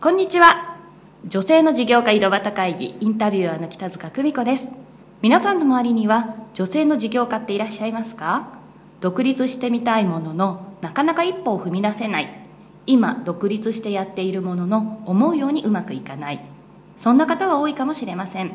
こんにちは。女性の事業家井戸端会議インタビュアーの北塚久美子です。皆さんの周りには女性の事業家っていらっしゃいますか？独立してみたいもののなかなか一歩を踏み出せない。今独立してやっているものの思うようにうまくいかない。そんな方は多いかもしれません。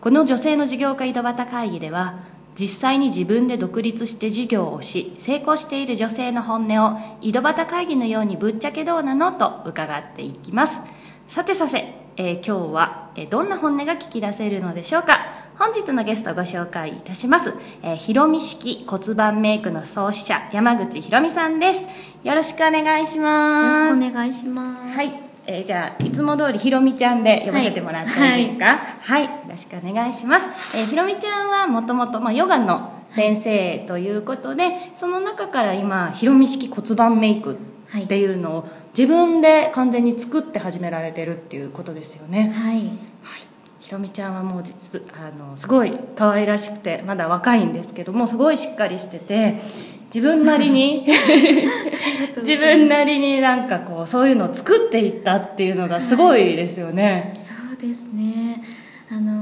この女性の事業家井戸端会議では実際に自分で独立して事業をし成功している女性の本音を井戸端会議のようにぶっちゃけどうなのと伺っていきます。さてさて、えー、今日は、えー、どんな本音が聞き出せるのでしょうか。本日のゲストをご紹介いたします、えー、ひろみ式骨盤メイクの創始者山口ひろみさんです。よろしくお願いします。よろしくお願いします。はいえー、じゃあいつも通りひろみちゃんで呼ばせてもらっていいですか？はい、はい、よろしくお願いします、えー、ひろみちゃんはもともとヨガの先生ということで、その中から今ひろみ式骨盤メイクっていうのを自分で完全に作って始められてるっていうことですよね。はい、はい、ひろみちゃんはもう実あのすごい可愛らしくてまだ若いんですけどもすごいしっかりしてて 自分なりに自分なりになんかこうそういうのを作っていったっていうのがすごいですよね、はい、そうですね。あの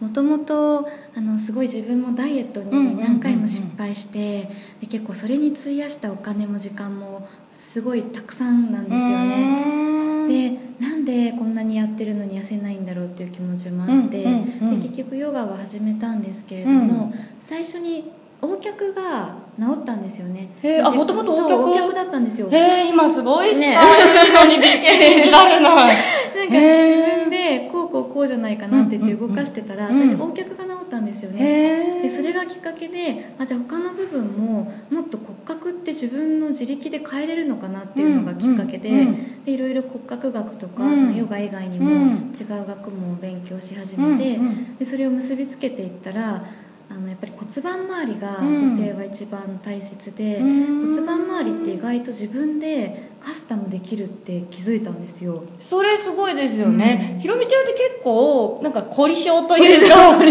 もともとあのすごい自分もダイエットに何回も失敗して、で結構それに費やしたお金も時間もすごいたくさんなんですよね。でなんでこんなにやってるのに痩せないんだろうっていう気持ちもあって、で結局ヨガは始めたんですけれども、うん、最初に横脚が治ったんですよね。へあもともと横脚だったんですよ。へえ今すごいね。のにびっくり信じられないなんか自分でこうこうじゃないかなって言って動かしてたら、最初横脚が治ったんですよね。でそれがきっかけであじゃあ他の部分ももっと骨格って自分の自力で変えれるのかなっていうのがきっかけで,、でいろいろ骨格学とか、そのヨガ以外にも違う学問を勉強し始めて、でそれを結びつけていったらあのやっぱり骨盤周りが女性は一番大切で、うん、骨盤周りって意外と自分でカスタムできるって気づいたんですよ。それすごいですよね、うん、ひろみちゃんって結構なんか凝り性というかなんか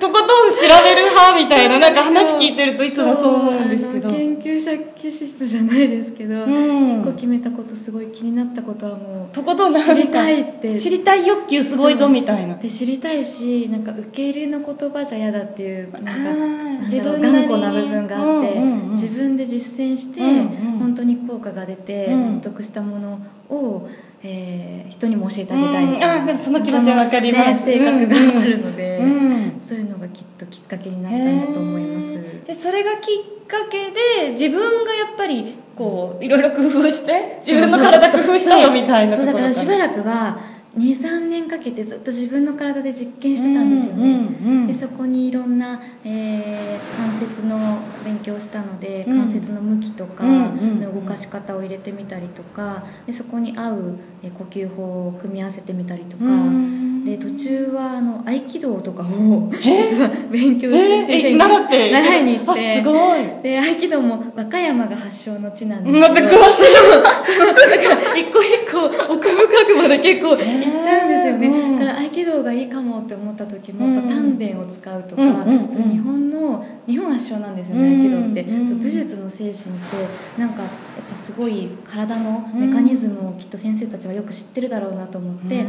とことん調べる派みたいななんか話聞いてるといつもそう思うんですけど。研究者気質じゃないですけど、うん、一個決めたことすごい気になったことはもうとことん知りたいって。知りたい欲求すごいぞみたいな。で知りたいしなんか受け入れの言葉じゃ嫌だっていうなんか自分頑固な部分があって、うんうん、自分で実践して、うんうん、本当に効果が出て、納得したものをえー、人にも教えてあげたいみたいな、うん、その気持ちは分かります、ね、性格があるので、うん、そういうのがきっときっかけになったんだと思います。でそれがきっかけで自分がやっぱりこういろいろ工夫して自分の体工夫したよみたいなそうだからしばらくは23年かけてずっと自分の体で実験してたんですよね、うんうんうん、でそこにいろんな、えー、関節の勉強をしたので、うん、関節の向きとかの動かし方を入れてみたりとかでそこに合う呼吸法を組み合わせてみたりとか、うん。で途中はあの合気道とかを実は 勉強して先生に習って？習いに行って。すごい。で合気道も和歌山が発祥の地なんですけど。また詳しい。だから一個一個奥深くまで結構行っちゃうんですよね。だから合気道がいいかもって思った時もやっぱ丹田を使うとか、その日本の日本発祥なんですよね合気道って、そう武術の精神ってなんかやっぱすごい体のメカニズムをきっと先生たちはよく知ってるだろうなと思って、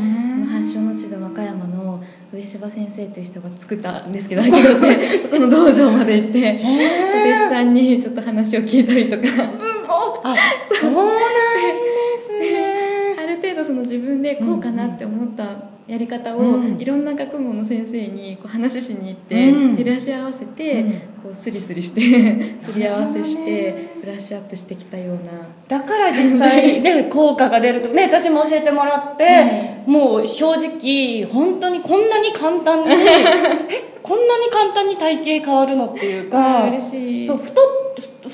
発祥の地で和歌山の上柴先生という人が作ったんですけど合気道って そこの道場まで行ってお弟子さんにちょっと話を聞いたりとか。すごいあって思ったやり方をいろんな学問の先生にこう話しに行って、照らし合わせて、こうスリスリして すり合わせしてブラッシュアップしてきたような。だから実際 ね効果が出ると。ね私も教えてもらって、もう正直本当にこんなに簡単に こんなに簡単に体型変わるのっていうか嬉しい。そう太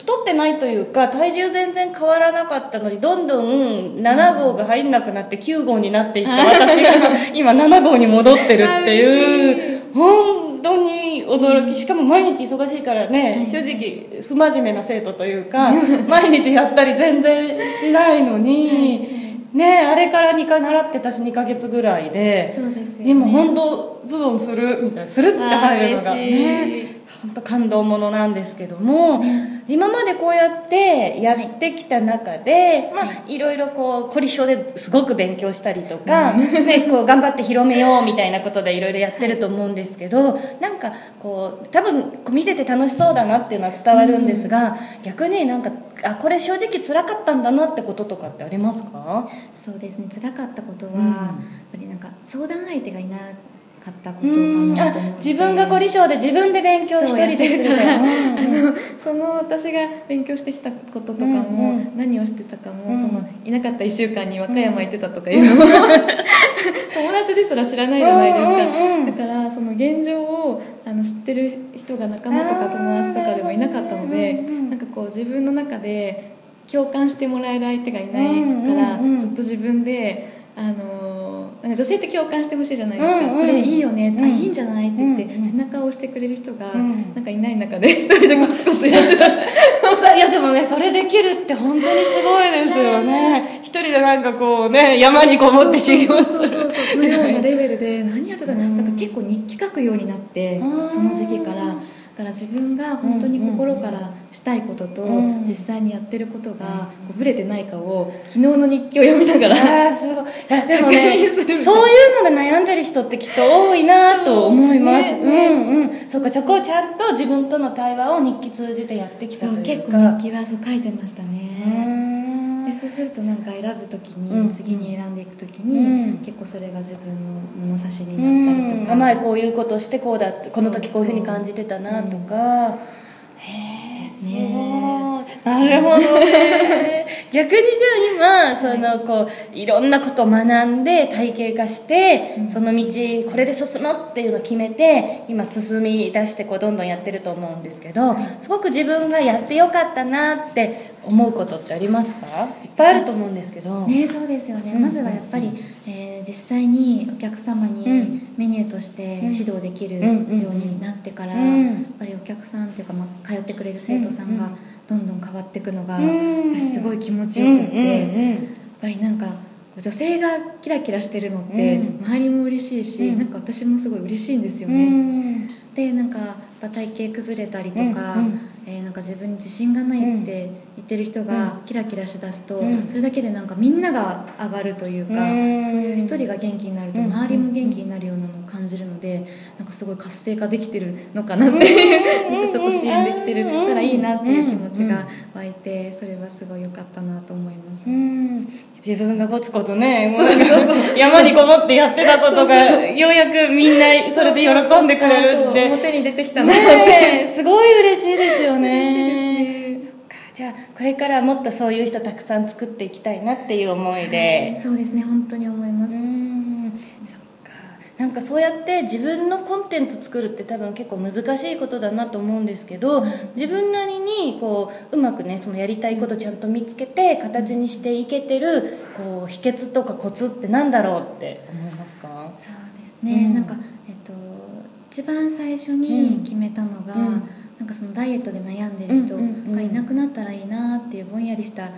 太ってないというか体重全然変わらなかったのにどんどん7号が入んなくなって9号になっていった私が今7号に戻ってるっていう本当に驚き。しかも毎日忙しいからね正直不真面目な生徒というか毎日やったり全然しないのに。ねあれから2回習ってたし2か月ぐらいでそうです今本当ズボンするみたいなするって入るのがね本当感動ものなんですけども、ね、今までこうやってやってきた中で、まあ、い。ろいろこう凝り性ですごく勉強したりとか、ね、こう頑張って広めようみたいなことでいろいろやってると思うんですけどなんかこう多分こう見てて楽しそうだなっていうのは伝わるんですが、逆になんかあこれ正直辛かったんだなってこととかってありますか？そうですね。辛かったことは、やっぱりなんか相談相手がいなかったことかなと思って。自分が凝り性で自分で勉強一人でするから、あのその私が勉強してきたこととかも、うんうん。何をしてたかも、うん。そのいなかった1週間に和歌山行ってたとかいうのも、友達ですら知らないじゃないですか、うんうんうん。だからその現状をあの知ってる人が仲間とか友達とかでもいなかったので、うんうん。なんかこう自分の中で共感してもらえる相手がいないから、うんうんうん。ずっと自分であのなんか女性って共感してほしいじゃないですか、うんうん。これいいよね、うん。あいいんじゃないって言って、背中を押してくれる人が、ん。なんかいない中で一人でコツコツやってた。いやでもねそれできるって本当にすごいですよね。一人でなんかこうね山にこもって修行す。るそうそうそうそう。のようなレベルで何やってたの、うん。なんか結構日記書くようになってうん。その時期から。だから自分が本当に心からしたいこととうん実際にやってることがこうブレてないかを昨日の日記を読みながらああすごい。でもねそういうので悩んでる人ってきっと多いなと思います、そうね。うんうん。そうかそこをちゃんと自分との対話を日記通じてやってきたというか。結構日記はそう書いてましたうねそうするとなんか選ぶ時うん。に次に選んでいく時うん。に結構それが自分の物差しにうなったりとか。ん。前こういうことしてこうだってこの時こういうふうにそうそう感じてたなとか、へえすごい。ね。なるほどね逆にじゃあ今そのこういろんなことを学んで体系化して、その道これで進もうっていうのを決めて今進み出してこうどんどんやってると思うんですけどすごく自分がやってよかったなって思うことってありますか？いっぱいあると思うんですけど、ねそうですよね、うん。まずはやっぱり、えー実際にお客様にうん。メニューとして指導できるようんうになってから、うん。やっぱりお客さんっていうか、まあ、通ってくれる生徒さんがうんうんどんどん変わっていくのが、すごい気持ちよくって、やっぱりなんか女性がキラキラしてるのってうん。周りも嬉しいし、うん。なんか私もすごい嬉しいんですようね、ん。でなんか体型崩れたりとか、うんうんえーなんか自分に自信がないって言ってる人がキラキラしだすと、うん。それだけでなんかみんなが上がるというか、うん。そういう一人が元気になるとうん。周りも元気になるようなのを感じるのでなんかすごい活性化できてるのかなっていう ちょっと支援できてるたらいいなっていう気持ちが湧いてそれはすごい良かったなと思います。うん自分がコツコツね。もう 山にこもってやってたことがようやくみんなそれで喜んでくれるっあそう。て表に出てきたなねえ。すごい嬉しいですよね。嬉しいですね。そっか。じゃあこれからもっとそういう人たくさん作っていきたいなっていう思いで、そうですね。本当に思います、なんかそうやって自分のコンテンツ作るって多分結構難しいことだなと思うんですけど自分なりにこううまくねそのやりたいことちゃんと見つけて形にしていけてるこう秘訣とかコツってなんだろうって思いますか？そうですね、うん。なんか、えっと、一番最初に決めたのが、うん。なんかそのダイエットで悩んでる人うんうんうんがいなくなったらいいなっていうぼんやりした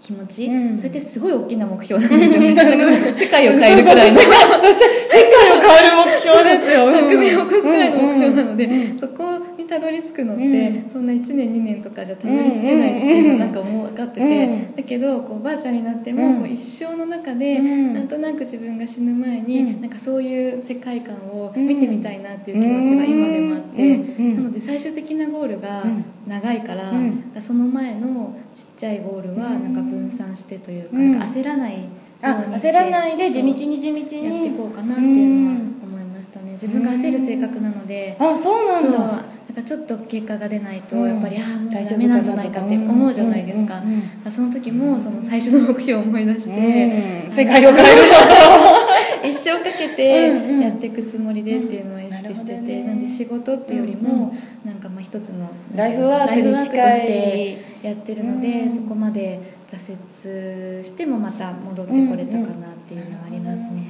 気持ち、うん。それってすごい大きな目標なんですよね。世界を変えるくらいの。世界を変える目標ですよ。革命を起こすくらいの目標なので、うん。そこにたどり着くのって、うん。そんな1年2年とかじゃたどり着けないっていうのをなんか思う分かってて、うん。だけどこうばあちゃんになっても、うん。こう一生の中で、うん。なんとなく自分が死ぬ前に、うん。なんかそういう世界観を見てみたいなっていう気持ちが今でもあって、うん。うん。なので最終的なゴールがうん。長いから、うん。その前のちっちゃいゴールはなんか分散してというか,、焦らないようあに焦らないで地道に地道に。やっていこうかなっていうのは思いましたね。自分が焦る性格なので、あそうなんだ。そう。なんかちょっと結果が出ないとうん。やっぱり、ああもうダメなんじゃないかって思うじゃないですか、その時もその最初の目標を思い出して、うん。世界を変える 一生かけてうんうん。やっていくつもりでっていうのを意識してて、うんなんで仕事っていうよりも、なんかまあ一つのライフワークとしてやってるので、うんそこまで挫折してもまた戻ってこれたかなっていうのはありますね、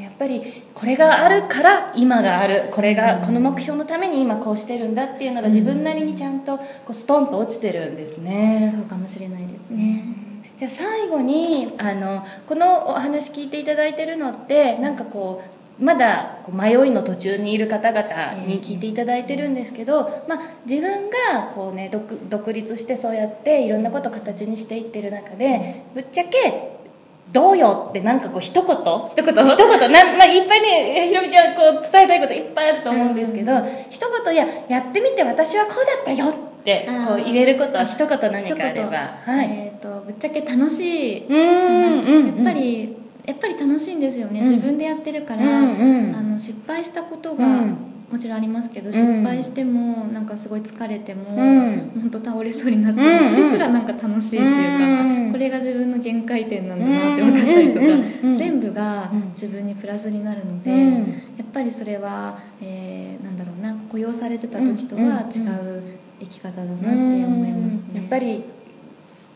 やっぱりこれがあるから今がある。これがこの目標のために今こうしてるんだっていうのが自分なりにちゃんとこうストンと落ちてるんですね、そうかもしれないですね、じゃあ最後にあのこのお話聞いていただいてるのってなんかこうまだこう迷いの途中にいる方々に聞いていただいてるんですけど、まあ、自分がこう、ね、独独立してそうやっていろんなことを形にしていってる中でぶっちゃけどうよってなんかこう一言一言？一言な、まあ、いっぱいねひろみちゃんこう伝えたいこといっぱいあると思うんですけど、一言ややってみて私はこうだったよってこう言えることは一言何かあれば。はい、えー、とぶっちゃけ楽しい。うんうんやっぱりやっぱり楽しいんですよね、自分でやってるから、うんうん。あの失敗したことが、うん。もちろんありますけど失敗してもなんかすごい疲れても、ん。本当倒れそうになっても、うんうん。それすらなんか楽しいっていうか、うんあこれが自分の限界点なんだなって分かったりとか、うんうんうん。全部がうん。自分にプラスになるので、うん。やっぱりそれは、えーなんだろうな雇用されてた時とは違う生き方だなって思いますね。やっぱり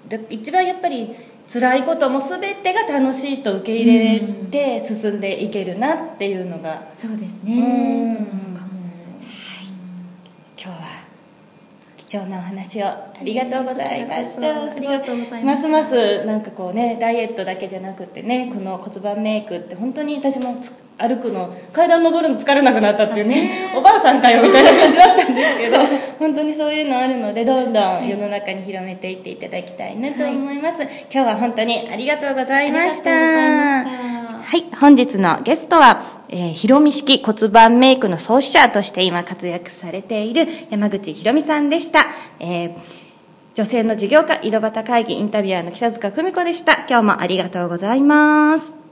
で一番やっぱり辛いことも全てが楽しいと受け入れて進んでいけるなっていうのが。そうですうん。ね、そうかも。今日は貴重なお話をありがとうございました。ありがとうございまますすますなんかこうねダイエットだけじゃなくてねこの骨盤メイクって本当に私もつ歩くの階段登るの疲れなくなったっていうねおばあさんかよみたいな感じだったんですけど 本当にそういうのあるのでどんどん世の中に広めていっていただきたいなと思います、今日は本当にありがとうございました。はい、本日のゲストは、えー、ひろみ式骨盤メイクの創始者として今活躍されている山口ひろみさんでした。えー女性の事業家井戸端会議インタビュアーの北塚久美子でした。今日もありがとうございます。